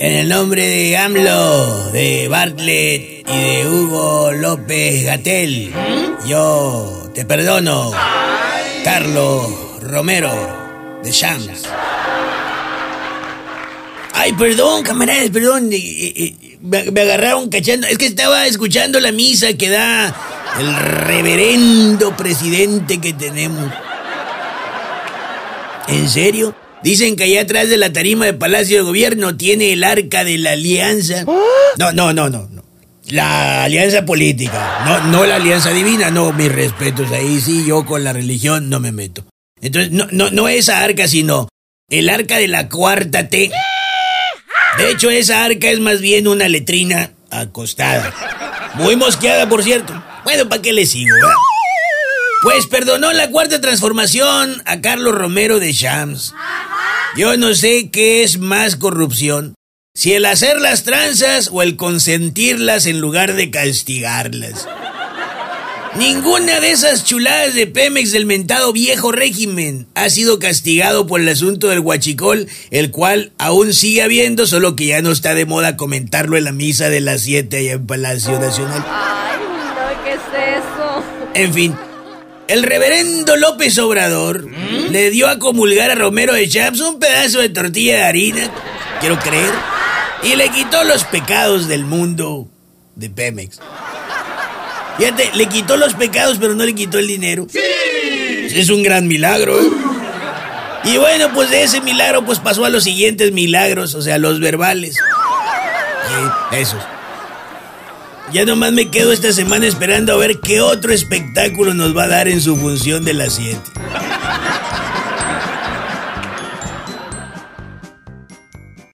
En el nombre de AMLO, de Bartlett y de Hugo López Gatel, yo te perdono, Carlos Romero de Shams. Ay, perdón, camaradas, perdón. me agarraron cachando. Es que estaba escuchando la misa que da el reverendo presidente que tenemos. ¿En serio? Dicen que allá atrás de la tarima del Palacio de Gobierno tiene el arca de la alianza. No, no, no, no, no. La alianza política, no, no la alianza divina, no, mis respetos. Ahí sí, yo con la religión no me meto. Entonces, no, no, no esa arca, sino el arca de la cuarta T. De hecho, esa arca es más bien una letrina acostada. Muy mosqueada, por cierto. Bueno, ¿para qué le sigo? verdad? Pues perdonó la cuarta transformación a Carlos Romero de Shams. Yo no sé qué es más corrupción. Si el hacer las tranzas o el consentirlas en lugar de castigarlas. Ninguna de esas chuladas de Pemex del mentado viejo régimen ha sido castigado por el asunto del huachicol, el cual aún sigue habiendo, solo que ya no está de moda comentarlo en la misa de las 7 allá en Palacio Nacional. Ay, no, ¿qué es eso? En fin, el reverendo López Obrador le dio a comulgar a Romero de Champs un pedazo de tortilla de harina, quiero creer, y le quitó los pecados del mundo de Pemex. Fíjate, le quitó los pecados, pero no le quitó el dinero. ¡Sí! Es un gran milagro, ¿eh? Y bueno, pues de ese milagro, pues pasó a los siguientes milagros, o sea, los verbales. Sí, esos. Ya nomás me quedo esta semana esperando a ver qué otro espectáculo nos va a dar en su función de las 7.